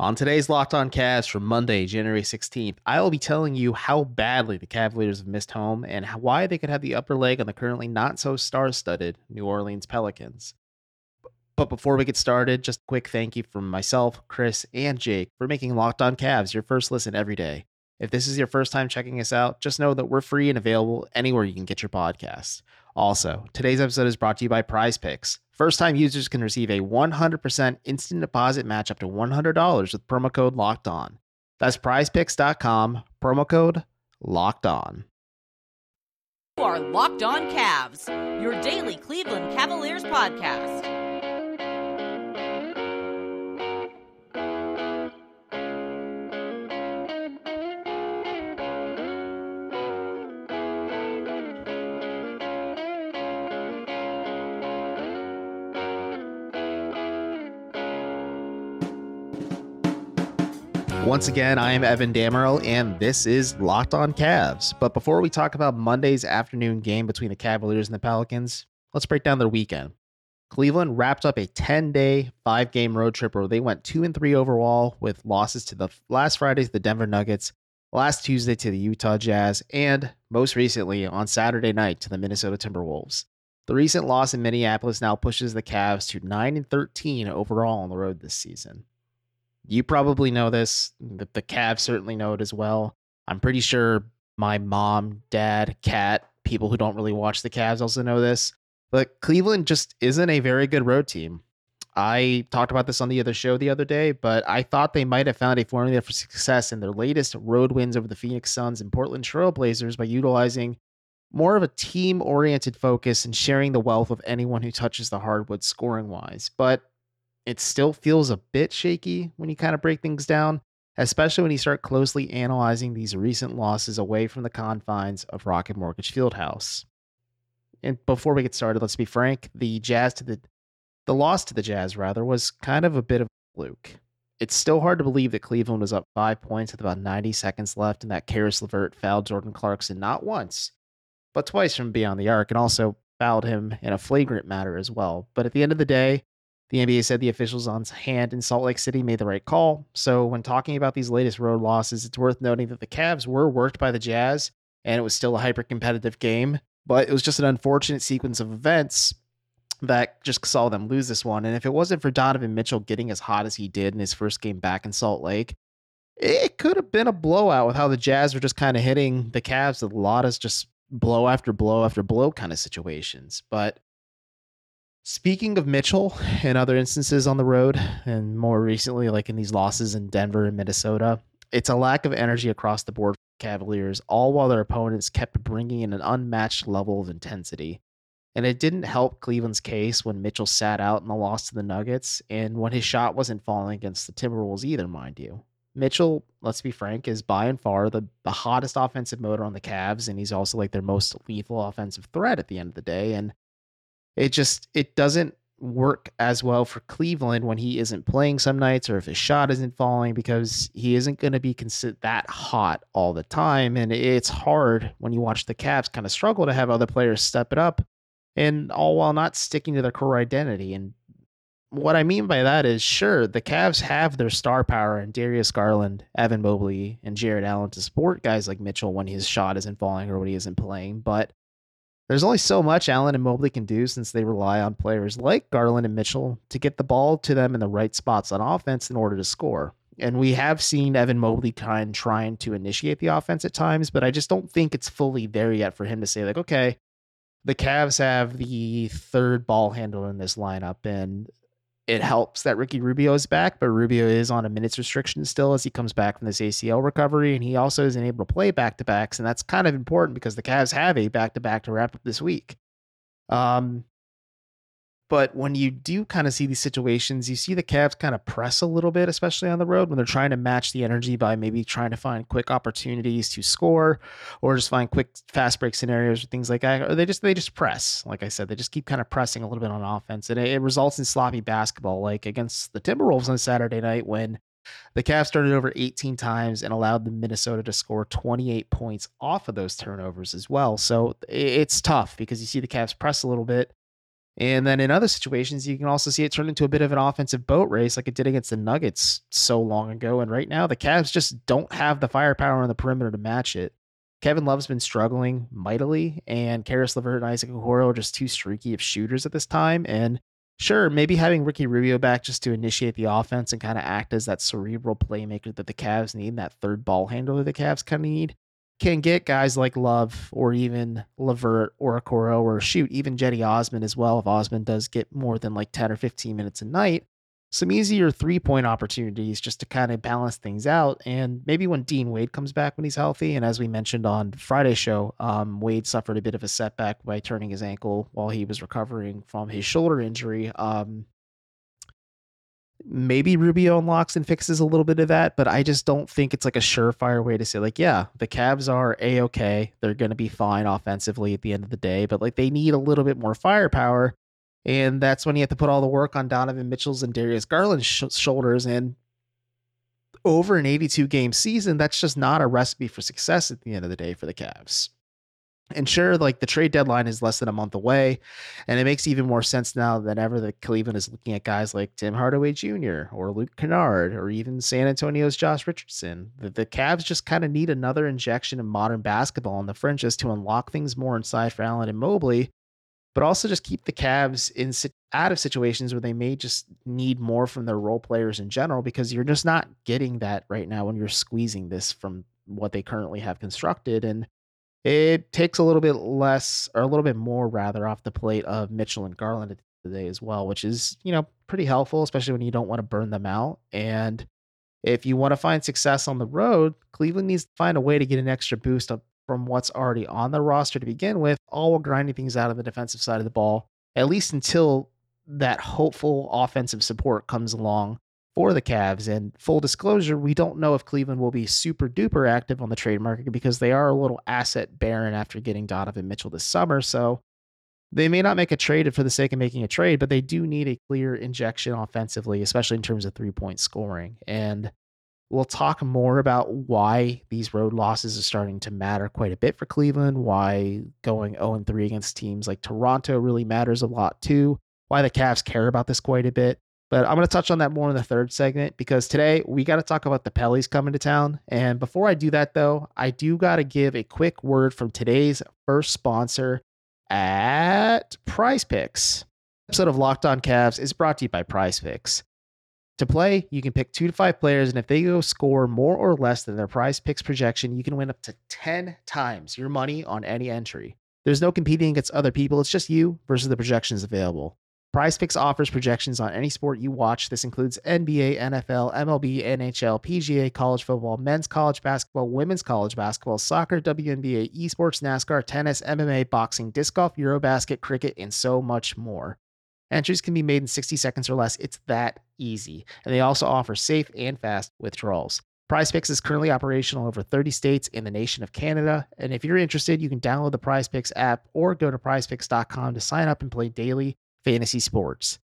On today's Locked On Cavs for Monday, January 16th, I will be telling you how badly the Cavaliers have missed home and why they could have the upper leg on the currently not so star studded New Orleans Pelicans. But before we get started, just a quick thank you from myself, Chris, and Jake for making Locked On Cavs your first listen every day. If this is your first time checking us out, just know that we're free and available anywhere you can get your podcasts. Also, today's episode is brought to you by Prize Picks. First time users can receive a 100% instant deposit match up to $100 with promo code locked on. That's prizepicks.com, promo code locked on. You are Locked On Cavs, your daily Cleveland Cavaliers podcast. Once again, I am Evan Dammarell, and this is Locked On Cavs. But before we talk about Monday's afternoon game between the Cavaliers and the Pelicans, let's break down their weekend. Cleveland wrapped up a 10 day, five game road trip where they went 2 and 3 overall with losses to the last Friday to the Denver Nuggets, last Tuesday to the Utah Jazz, and most recently on Saturday night to the Minnesota Timberwolves. The recent loss in Minneapolis now pushes the Cavs to 9 and 13 overall on the road this season. You probably know this. The, the Cavs certainly know it as well. I'm pretty sure my mom, dad, cat, people who don't really watch the Cavs also know this. But Cleveland just isn't a very good road team. I talked about this on the other show the other day, but I thought they might have found a formula for success in their latest road wins over the Phoenix Suns and Portland Trailblazers by utilizing more of a team oriented focus and sharing the wealth of anyone who touches the hardwood scoring wise. But it still feels a bit shaky when you kind of break things down, especially when you start closely analyzing these recent losses away from the confines of Rocket Mortgage Fieldhouse. And before we get started, let's be frank, the Jazz to the the loss to the Jazz rather was kind of a bit of a fluke. It's still hard to believe that Cleveland was up five points with about 90 seconds left and that Caris LeVert fouled Jordan Clarkson not once, but twice from beyond the arc and also fouled him in a flagrant matter as well. But at the end of the day, the NBA said the officials on hand in Salt Lake City made the right call. So, when talking about these latest road losses, it's worth noting that the Cavs were worked by the Jazz and it was still a hyper competitive game, but it was just an unfortunate sequence of events that just saw them lose this one. And if it wasn't for Donovan Mitchell getting as hot as he did in his first game back in Salt Lake, it could have been a blowout with how the Jazz were just kind of hitting the Cavs with a lot of just blow after blow after blow kind of situations. But Speaking of Mitchell and other instances on the road, and more recently, like in these losses in Denver and Minnesota, it's a lack of energy across the board for Cavaliers, all while their opponents kept bringing in an unmatched level of intensity. And it didn't help Cleveland's case when Mitchell sat out in the loss to the Nuggets and when his shot wasn't falling against the Timberwolves either, mind you. Mitchell, let's be frank, is by and far the, the hottest offensive motor on the Cavs, and he's also like their most lethal offensive threat at the end of the day. And it just it doesn't work as well for Cleveland when he isn't playing some nights or if his shot isn't falling because he isn't going to be considered that hot all the time. And it's hard when you watch the Cavs kind of struggle to have other players step it up and all while not sticking to their core identity. And what I mean by that is sure the Cavs have their star power in Darius Garland, Evan Mobley and Jarrett Allen to support guys like Mitchell when his shot isn't falling or when he isn't playing but there's only so much Allen and Mobley can do since they rely on players like Garland and Mitchell to get the ball to them in the right spots on offense in order to score. And we have seen Evan Mobley kind trying to initiate the offense at times, but I just don't think it's fully there yet for him to say, like, okay, the Cavs have the third ball handler in this lineup, and it helps that Ricky Rubio is back, but Rubio is on a minutes restriction still as he comes back from this ACL recovery, and he also isn't able to play back to backs, and that's kind of important because the Cavs have a back to back to wrap up this week. Um, but when you do kind of see these situations, you see the Cavs kind of press a little bit, especially on the road when they're trying to match the energy by maybe trying to find quick opportunities to score or just find quick fast break scenarios or things like that. Or they just they just press. Like I said, they just keep kind of pressing a little bit on offense. And it, it results in sloppy basketball, like against the Timberwolves on Saturday night when the Cavs started over 18 times and allowed the Minnesota to score 28 points off of those turnovers as well. So it's tough because you see the Cavs press a little bit And then in other situations, you can also see it turn into a bit of an offensive boat race like it did against the Nuggets so long ago. And right now, the Cavs just don't have the firepower on the perimeter to match it. Kevin Love's been struggling mightily, and Caris LeVert and Isaac Okoro are just too streaky of shooters at this time. And sure, maybe having Ricky Rubio back just to initiate the offense and kind of act as that cerebral playmaker that the Cavs need, that third ball handler that the Cavs kind of need, can get guys like Love or even LeVert or Okoro or shoot, even Cedi Osman as well. If Osman does get more than like 10 or 15 minutes a night, some easier three point opportunities just to kind of balance things out. And maybe when Dean Wade comes back when he's healthy, and as we mentioned on Friday's show, um, Wade suffered a bit of a setback by turning his ankle while he was recovering from his shoulder injury. Um, maybe Rubio unlocks and fixes a little bit of that, but I just don't think it's like a surefire way to say, like, yeah, the Cavs are a okay. They're going to be fine offensively at the end of the day, but like they need a little bit more firepower and that's when you have to put all the work on Donovan Mitchell's and Darius Garland's sh- shoulders. And over an 82 game season, that's just not a recipe for success at the end of the day for the Cavs. And sure, like the trade deadline is less than a month away, and it makes even more sense now than ever that Cleveland is looking at guys like Tim Hardaway Jr. or Luke Kennard or even San Antonio's Josh Richardson. The, the Cavs just kind of need another injection of modern basketball on the fringes to unlock things more inside for Allen and Mobley but also just keep the Cavs in out of situations where they may just need more from their role players in general because you're just not getting that right now when you're squeezing this from what they currently have constructed and it takes a little bit less or a little bit more rather off the plate of Mitchell and Garland today as well, which is, you know, pretty helpful, especially when you don't want to burn them out. And if you want to find success on the road, Cleveland needs to find a way to get an extra boost up from what's already on the roster to begin with, all while grinding things out on the defensive side of the ball, at least until that hopeful offensive support comes along for the Cavs. And full disclosure, we don't know if Cleveland will be super duper active on the trade market because they are a little asset barren after getting Donovan Mitchell this summer. So they may not make a trade for the sake of making a trade, but they do need a clear injection offensively, especially in terms of three point scoring. And We'll talk more about why these road losses are starting to matter quite a bit for Cleveland, why going 0 3 against teams like Toronto really matters a lot too, why the Cavs care about this quite a bit. But I'm going to touch on that more in the third segment because today we got to talk about the Pellies coming to town. And before I do that, though, I do got to give a quick word from today's first sponsor at Prize Picks. Episode of Locked On Cavs is brought to you by Prize Picks. To play, you can pick two to five players, and if they go score more or less than their prize picks projection, you can win up to 10 times your money on any entry. There's no competing against other people, it's just you versus the projections available. Prize Picks offers projections on any sport you watch. This includes NBA, NFL, MLB, NHL, PGA, college football, men's college basketball, women's college basketball, soccer, WNBA, esports, NASCAR, tennis, MMA, boxing, disc golf, Eurobasket, cricket, and so much more. Entries can be made in 60 seconds or less. It's that easy. And they also offer safe and fast withdrawals. PrizePicks is currently operational over 30 states in the nation of Canada. And if you're interested, you can download the PrizePicks app or go to prizepicks.com to sign up and play daily fantasy sports.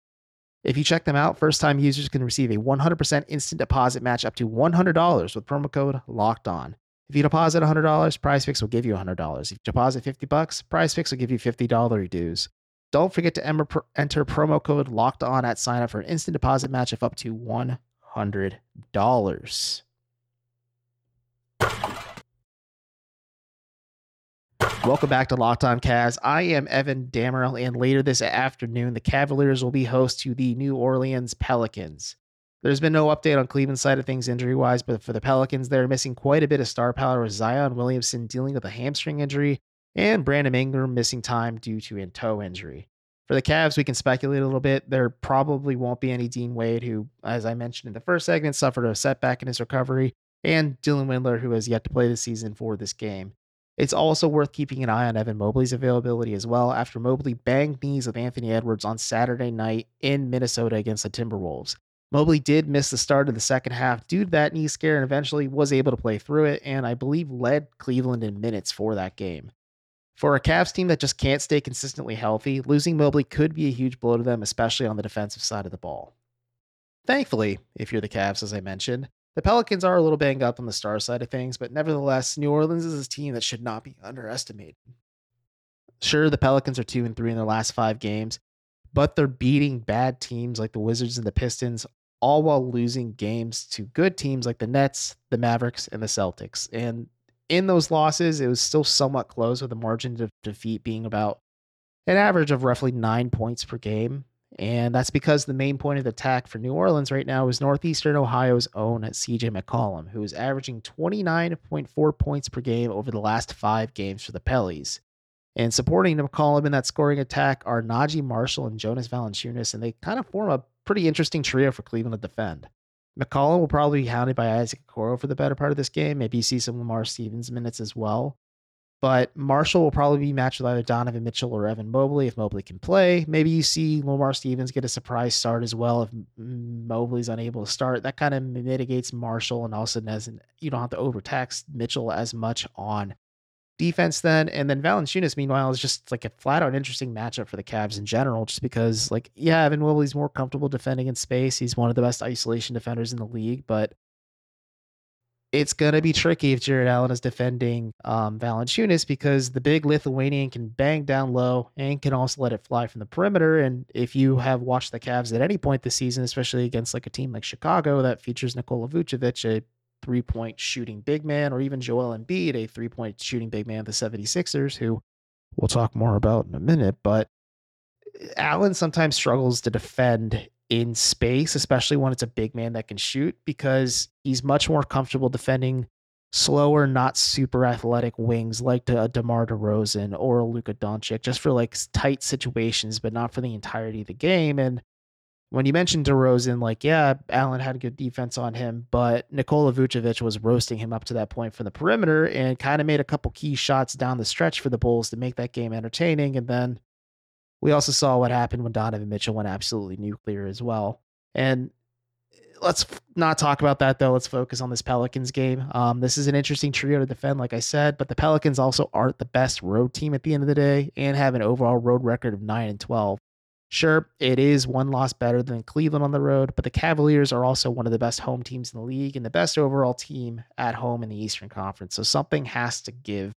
If you check them out, first time users can receive a 100% instant deposit match up to $100 with promo code locked on. If you deposit $100, PrizePicks will give you $100. If you deposit 50 bucks, PrizePicks will give you $50 dues. Don't forget to enter promo code locked on at sign up for an instant deposit match of up to $100. Welcome back to Locked On Cavs. I am Evan Dammarell, and later this afternoon, the Cavaliers will be host to the New Orleans Pelicans. There's been no update on Cleveland's side of things injury wise, but for the Pelicans, they're missing quite a bit of star power with Zion Williamson dealing with a hamstring injury and Brandon Ingram missing time due to a toe injury. For the Cavs, we can speculate a little bit. There probably won't be any Dean Wade, who, as I mentioned in the first segment, suffered a setback in his recovery, and Dylan Windler, who has yet to play the season for this game. It's also worth keeping an eye on Evan Mobley's availability as well after Mobley banged knees with Anthony Edwards on Saturday night in Minnesota against the Timberwolves. Mobley did miss the start of the second half due to that knee scare and eventually was able to play through it, and I believe led Cleveland in minutes for that game. For a Cavs team that just can't stay consistently healthy, losing Mobley could be a huge blow to them, especially on the defensive side of the ball. Thankfully, if you're the Cavs, as I mentioned, the Pelicans are a little banged up on the star side of things, but nevertheless, New Orleans is a team that should not be underestimated. Sure, the Pelicans are 2 and 3 in their last 5 games, but they're beating bad teams like the Wizards and the Pistons, all while losing games to good teams like the Nets, the Mavericks, and the Celtics. And in those losses, it was still somewhat close with the margin of defeat being about an average of roughly nine points per game. And that's because the main point of attack for New Orleans right now is Northeastern Ohio's own CJ McCollum, who is averaging 29.4 points per game over the last five games for the Pellies. And supporting McCollum in that scoring attack are Naji Marshall and Jonas Valanciunas, and they kind of form a pretty interesting trio for Cleveland to defend. McCollum will probably be hounded by Isaac Okoro for the better part of this game. Maybe you see some Lamar Stevens minutes as well. But Marshall will probably be matched with either Donovan Mitchell or Evan Mobley if Mobley can play. Maybe you see Lamar Stevens get a surprise start as well if Mobley's unable to start. That kind of mitigates Marshall and also doesn't you don't have to overtax Mitchell as much on defense then. And then Valanciunas, meanwhile, is just like a flat out interesting matchup for the Cavs in general, just because like, yeah, Evan Mobley's more comfortable defending in space. He's one of the best isolation defenders in the league, but it's going to be tricky if Jarrett Allen is defending um, Valanciunas because the big Lithuanian can bang down low and can also let it fly from the perimeter. And if you have watched the Cavs at any point this season, especially against like a team like Chicago that features Nikola Vucevic, a three point shooting big man, or even Joel Embiid, a three point shooting big man, of the 76ers, who we'll talk more about in a minute, but Allen sometimes struggles to defend in space, especially when it's a big man that can shoot, because he's much more comfortable defending slower, not super athletic wings like a DeMar DeRozan or a Luka Doncic, just for like tight situations, but not for the entirety of the game. And when you mentioned DeRozan, like, yeah, Allen had good defense on him, but Nikola Vucevic was roasting him up to that point from the perimeter and kind of made a couple key shots down the stretch for the Bulls to make that game entertaining. And then we also saw what happened when Donovan Mitchell went absolutely nuclear as well. And let's not talk about that though. Let's focus on this Pelicans game. Um, this is an interesting trio to defend, like I said, but the Pelicans also aren't the best road team at the end of the day and have an overall road record of 9 and 12. Sure, it is one loss better than Cleveland on the road, but the Cavaliers are also one of the best home teams in the league and the best overall team at home in the Eastern Conference. So something has to give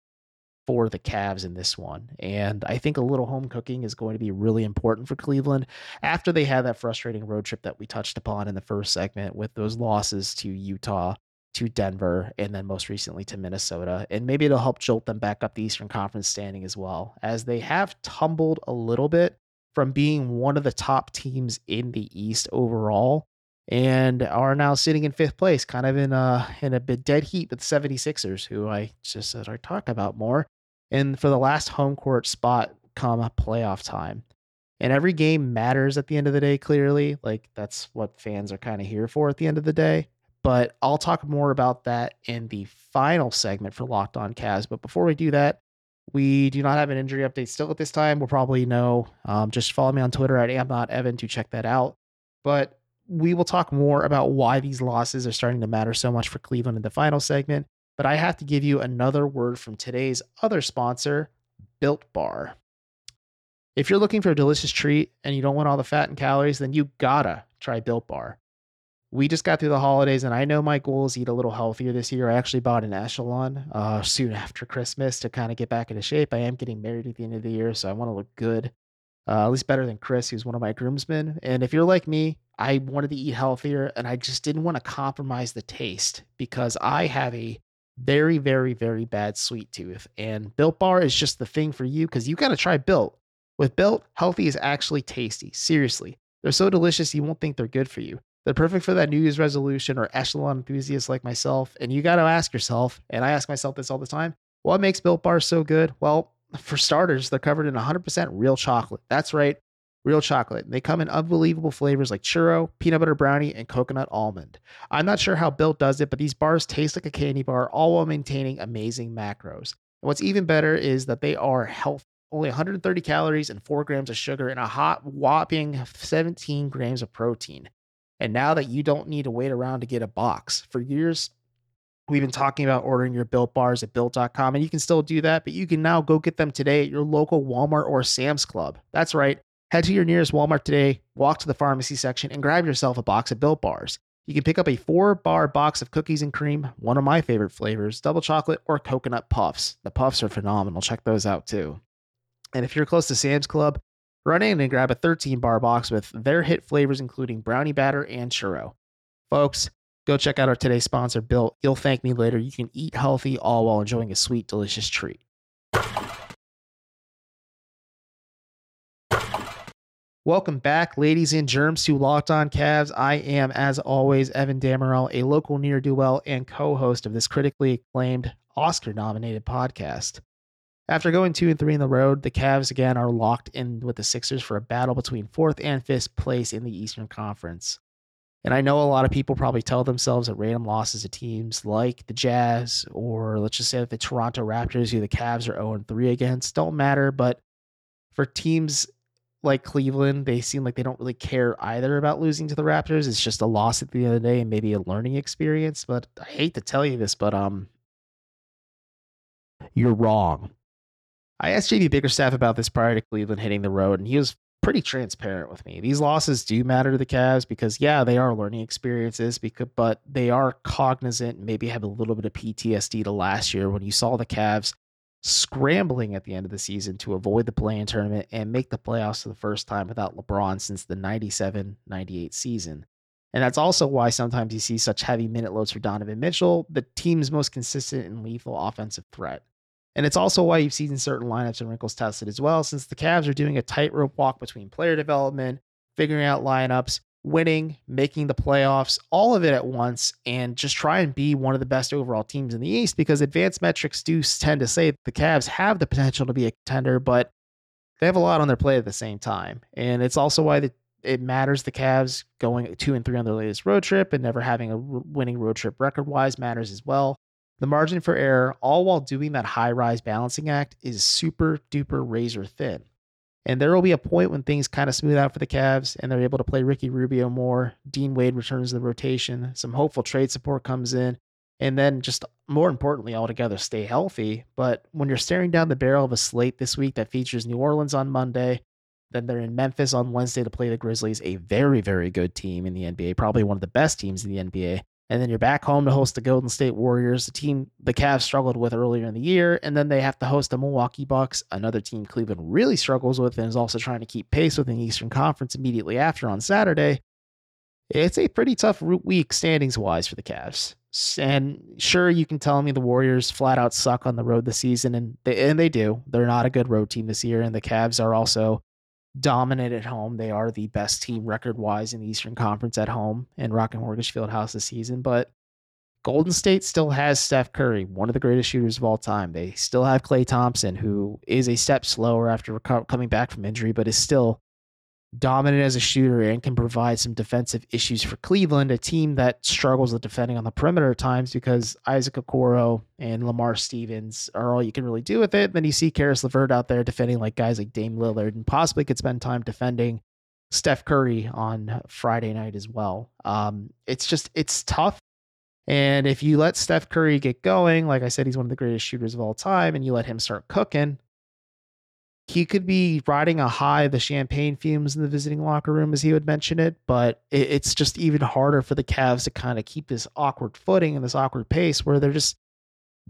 for the Cavs in this one. And I think a little home cooking is going to be really important for Cleveland after they had that frustrating road trip that we touched upon in the first segment with those losses to Utah, to Denver, and then most recently to Minnesota. And maybe it'll help jolt them back up the Eastern Conference standing as well, as they have tumbled a little bit from being one of the top teams in the East overall and are now sitting in fifth place, kind of in a in a bit dead heat with the 76ers, who I just said I talk about more and for the last home court spot come playoff time. And every game matters at the end of the day, clearly. Like that's what fans are kind of here for at the end of the day. But I'll talk more about that in the final segment for Locked On Cavs. But before we do that, we do not have an injury update still at this time. We'll probably know. Um, just follow me on Twitter at am to check that out. But we will talk more about why these losses are starting to matter so much for Cleveland in the final segment but I have to give you another word from today's other sponsor, Built Bar. If you're looking for a delicious treat and you don't want all the fat and calories, then you gotta try Built Bar. We just got through the holidays, and I know my goal is eat a little healthier this year. I actually bought an Echelon uh, soon after Christmas to kind of get back into shape. I am getting married at the end of the year, so I want to look good, uh, at least better than Chris, who's one of my groomsmen. And if you're like me, I wanted to eat healthier, and I just didn't want to compromise the taste because I have a very, very, very bad sweet tooth. And Built Bar is just the thing for you because you got to try Built. With Built, healthy is actually tasty. Seriously. They're so delicious you won't think they're good for you. They're perfect for that New Year's resolution or echelon enthusiast like myself. And you got to ask yourself, and I ask myself this all the time what makes Built Bar so good? Well, for starters, they're covered in 100% real chocolate. That's right real chocolate. And They come in unbelievable flavors like churro, peanut butter brownie, and coconut almond. I'm not sure how Built does it, but these bars taste like a candy bar, all while maintaining amazing macros. And what's even better is that they are healthy. Only 130 calories and 4 grams of sugar and a hot whopping 17 grams of protein. And now that you don't need to wait around to get a box. For years, We've been talking about ordering your built bars at built.com, and you can still do that, but you can now go get them today at your local Walmart or Sam's Club. That's right. Head to your nearest Walmart today, walk to the pharmacy section, and grab yourself a box of Built Bars. You can pick up a four bar box of cookies and cream, one of my favorite flavors, double chocolate or coconut puffs. The puffs are phenomenal. Check those out too. And if you're close to Sam's Club, Run in and grab a 13 bar box with their hit flavors, including brownie batter and churro. Folks, go check out our today's sponsor, Built. You'll thank me later. You can eat healthy all while enjoying a sweet, delicious treat. Welcome back, ladies and germs, to Locked On Cavs. I am, as always, Evan Dammarell, a local near do well and co host of this critically acclaimed Oscar nominated podcast. After going two and three in the road, the Cavs again are locked in with the Sixers for a battle between fourth and fifth place in the Eastern Conference. And I know a lot of people probably tell themselves that random losses to teams like the Jazz or let's just say the Toronto Raptors, who the Cavs are 0 3 against, don't matter. But for teams like Cleveland, they seem like they don't really care either about losing to the Raptors. It's just a loss at the end of the day and maybe a learning experience. But I hate to tell you this, but um, you're wrong. I asked JB Bickerstaff about this prior to Cleveland hitting the road, and he was pretty transparent with me. These losses do matter to the Cavs because yeah, they are learning experiences, because but they are cognizant, maybe have a little bit of PTSD to last year when you saw the Cavs scrambling at the end of the season to avoid the play-in tournament and make the playoffs for the first time without LeBron since the 97-98 season. And that's also why sometimes you see such heavy minute loads for Donovan Mitchell, the team's most consistent and lethal offensive threat. And it's also why you've seen certain lineups and wrinkles tested as well, since the Cavs are doing a tightrope walk between player development, figuring out lineups, winning, making the playoffs, all of it at once, and just try and be one of the best overall teams in the East because advanced metrics do tend to say the Cavs have the potential to be a contender, but they have a lot on their plate at the same time. And it's also why the, it matters the Cavs going two and three on their latest road trip and never having a winning road trip record wise matters as well. The margin for error, all while doing that high rise balancing act, is super duper razor thin. And there will be a point when things kind of smooth out for the Cavs and they're able to play Ricky Rubio more. Dean Wade returns to the rotation. Some hopeful trade support comes in. And then, just more importantly, altogether, stay healthy. But when you're staring down the barrel of a slate this week that features New Orleans on Monday, then they're in Memphis on Wednesday to play the Grizzlies, a very, very good team in the NBA, probably one of the best teams in the NBA and then you're back home to host the Golden State Warriors, the team the Cavs struggled with earlier in the year, and then they have to host the Milwaukee Bucks, another team Cleveland really struggles with and is also trying to keep pace with in the Eastern Conference immediately after on Saturday. It's a pretty tough week standings wise for the Cavs. And sure, you can tell me the Warriors flat out suck on the road this season, and they and they do. They're not a good road team this year, and the Cavs are also dominant at home. They are the best team record wise in the Eastern Conference at home in Rocket Mortgage Fieldhouse this season. But Golden State still has Steph Curry, one of the greatest shooters of all time. They still have Klay Thompson, who is a step slower after coming back from injury, but is still dominant as a shooter and can provide some defensive issues for Cleveland, a team that struggles with defending on the perimeter at times because Isaac Okoro and Lamar Stevens are all you can really do with it. Then you see Caris LeVert out there defending like guys like Dame Lillard and possibly could spend time defending Steph Curry on Friday night as well. Um, it's just it's tough. And if you let Steph Curry get going, like I said, he's one of the greatest shooters of all time, and you let him start cooking, he could be riding a high the champagne fumes in the visiting locker room as he would mention it but it, it's just even harder for the Cavs to kind of keep this awkward footing and this awkward pace where they're just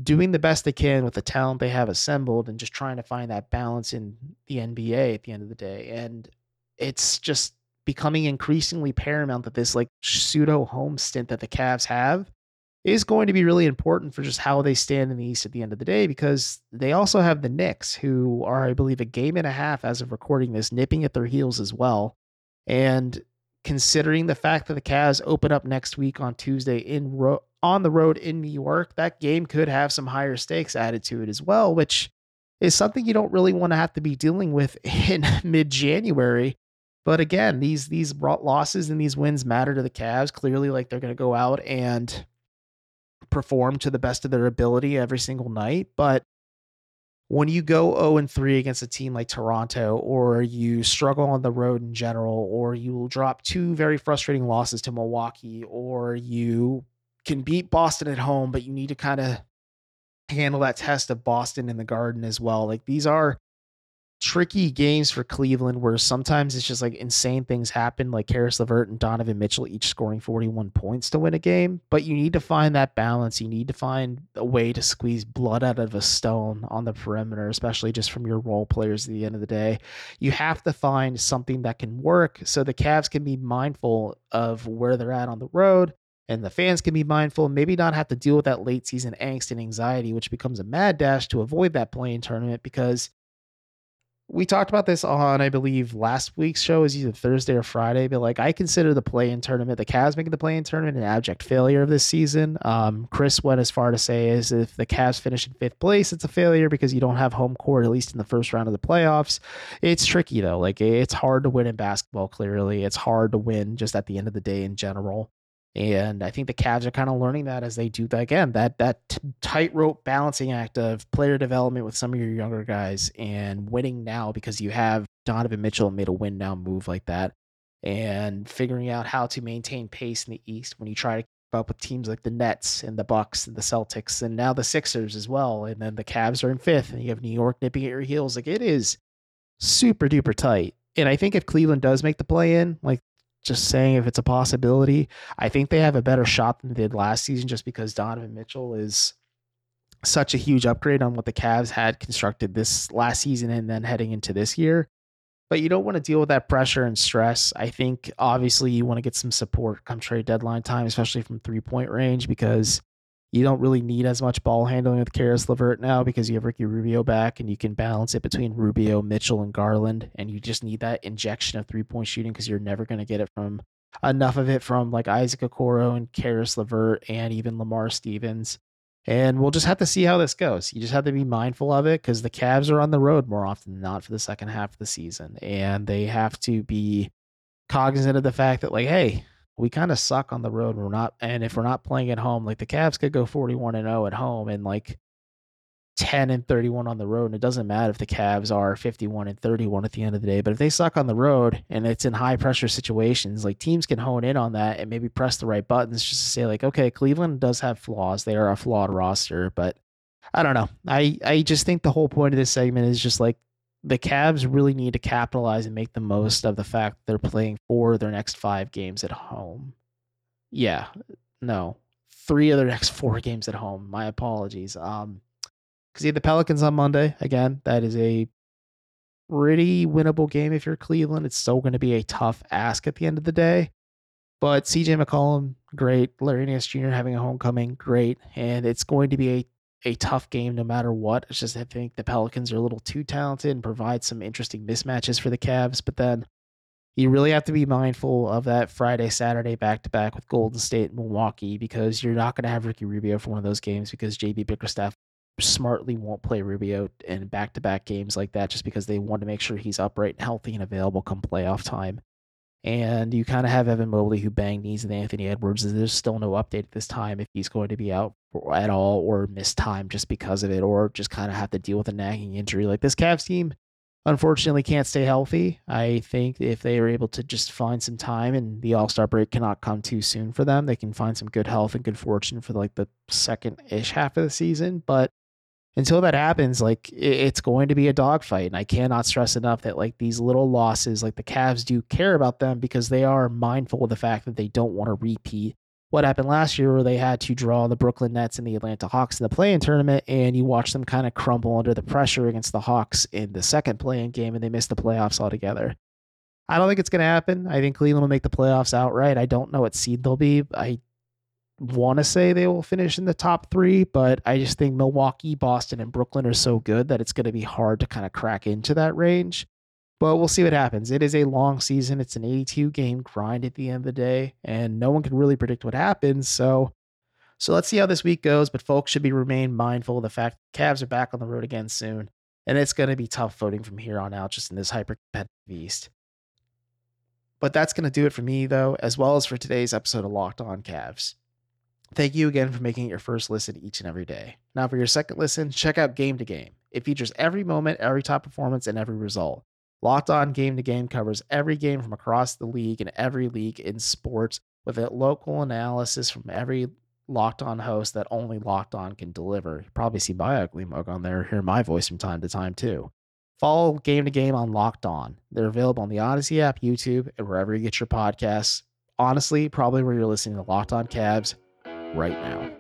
doing the best they can with the talent they have assembled and just trying to find that balance in the NBA at the end of the day. And it's just becoming increasingly paramount that this like pseudo home stint that the Cavs have is going to be really important for just how they stand in the East at the end of the day because they also have the Knicks, who are, I believe, a game and a half as of recording this, nipping at their heels as well. And considering the fact that the Cavs open up next week on Tuesday in ro- on the road in New York, that game could have some higher stakes added to it as well, which is something you don't really want to have to be dealing with in mid-January. But again, these these losses and these wins matter to the Cavs. Clearly, like they're going to go out and perform to the best of their ability every single night. But when you go 0 and 3 against a team like Toronto, or you struggle on the road in general, or you will drop two very frustrating losses to Milwaukee, or you can beat Boston at home, but you need to kind of handle that test of Boston in the garden as well. Like these are tricky games for Cleveland where sometimes it's just like insane things happen, like Caris LeVert and Donovan Mitchell each scoring 41 points to win a game. But you need to find that balance. You need to find a way to squeeze blood out of a stone on the perimeter, especially just from your role players at the end of the day. You have to find something that can work so the Cavs can be mindful of where they're at on the road. And the fans can be mindful, maybe not have to deal with that late season angst and anxiety, which becomes a mad dash to avoid that play-in tournament because we talked about this on, I believe, last week's show is either Thursday or Friday, but like I consider the play-in tournament, the Cavs making the play-in tournament, an abject failure of this season. Um, Chris went as far to say is if the Cavs finish in fifth place, it's a failure because you don't have home court at least in the first round of the playoffs. It's tricky though, like it's hard to win in basketball. Clearly, it's hard to win just at the end of the day in general. And I think the Cavs are kind of learning that as they do that again, that that t- tightrope balancing act of player development with some of your younger guys and winning now because you have Donovan Mitchell made a win now move like that, and figuring out how to maintain pace in the East when you try to keep up with teams like the Nets and the Bucks and the Celtics and now the Sixers as well, and then the Cavs are in fifth and you have New York nipping at your heels. Like it is super duper tight. And I think if Cleveland does make the play in, like just saying if it's a possibility. I think they have a better shot than they did last season just because Donovan Mitchell is such a huge upgrade on what the Cavs had constructed this last season and then heading into this year. But you don't want to deal with that pressure and stress. I think obviously you want to get some support come trade deadline time, especially from three point range, because you don't really need as much ball handling with Caris LeVert now because you have Ricky Rubio back and you can balance it between Rubio, Mitchell, and Garland. And you just need that injection of three point shooting because you're never going to get it from enough of it from like Isaac Okoro and Caris LeVert and even Lamar Stevens. And we'll just have to see how this goes. You just have to be mindful of it because the Cavs are on the road more often than not for the second half of the season. And they have to be cognizant of the fact that, like, hey, we kind of suck on the road. We're not, and if we're not playing at home, like the Cavs could go 41 and 0 at home and like 10 and 31 on the road. And it doesn't matter if the Cavs are 51 and 31 at the end of the day. But if they suck on the road and it's in high pressure situations, like teams can hone in on that and maybe press the right buttons just to say, like, okay, Cleveland does have flaws. They are a flawed roster, but I don't know. I, I just think the whole point of this segment is just like the Cavs really need to capitalize and make the most of the fact they're playing four of their next five games at home. Yeah, no, three of their next four games at home. My apologies. Um, because you have the Pelicans on Monday again. That is a pretty winnable game if you're Cleveland. It's still going to be a tough ask at the end of the day. But CJ McCollum, great. Larry Nance Jr. having a homecoming, great. And it's going to be a a tough game no matter what. It's just I think the Pelicans are a little too talented and provide some interesting mismatches for the Cavs. But then you really have to be mindful of that Friday, Saturday back to back with Golden State and Milwaukee because you're not going to have Ricky Rubio for one of those games because JB Bickerstaff smartly won't play Rubio in back to back games like that just because they want to make sure he's upright and healthy and available come playoff time. And you kind of have Evan Mobley who banged knees with Anthony Edwards. There's still no update at this time if he's going to be out at all or miss time just because of it or just kind of have to deal with a nagging injury. Like this Cavs team, unfortunately, can't stay healthy. I think if they are able to just find some time and the All Star break cannot come too soon for them, they can find some good health and good fortune for like the second ish half of the season. But until that happens, like it's going to be a dogfight. And I cannot stress enough that like these little losses, like the Cavs do care about them because they are mindful of the fact that they don't want to repeat what happened last year where they had to draw the Brooklyn Nets and the Atlanta Hawks in the play-in tournament and you watch them kind of crumble under the pressure against the Hawks in the second play-in game and they miss the playoffs altogether. I don't think it's going to happen. I think Cleveland will make the playoffs outright. I don't know what seed they'll be. I want to say they will finish in the top three, but I just think Milwaukee, Boston, and Brooklyn are so good that it's going to be hard to kind of crack into that range. But we'll see what happens. It is a long season. It's an 82 game grind at the end of the day, and no one can really predict what happens. So, so let's see how this week goes. But folks should be remain mindful of the fact Cavs are back on the road again soon, and it's going to be tough voting from here on out, just in this hyper competitive East. But that's going to do it for me, though, as well as for today's episode of Locked On Cavs. Thank you again for making it your first listen each and every day. Now, for your second listen, check out Game to Game. It features every moment, every top performance, and every result. Locked On Game to Game covers every game from across the league and every league in sports with a local analysis from every Locked On host that only Locked On can deliver. You probably see my ugly mug on there, hear my voice from time to time too. Follow Game to Game on Locked On. They're available on the Odyssey app, YouTube, and wherever you get your podcasts. Honestly, probably where you're listening to Locked On Cavs right now.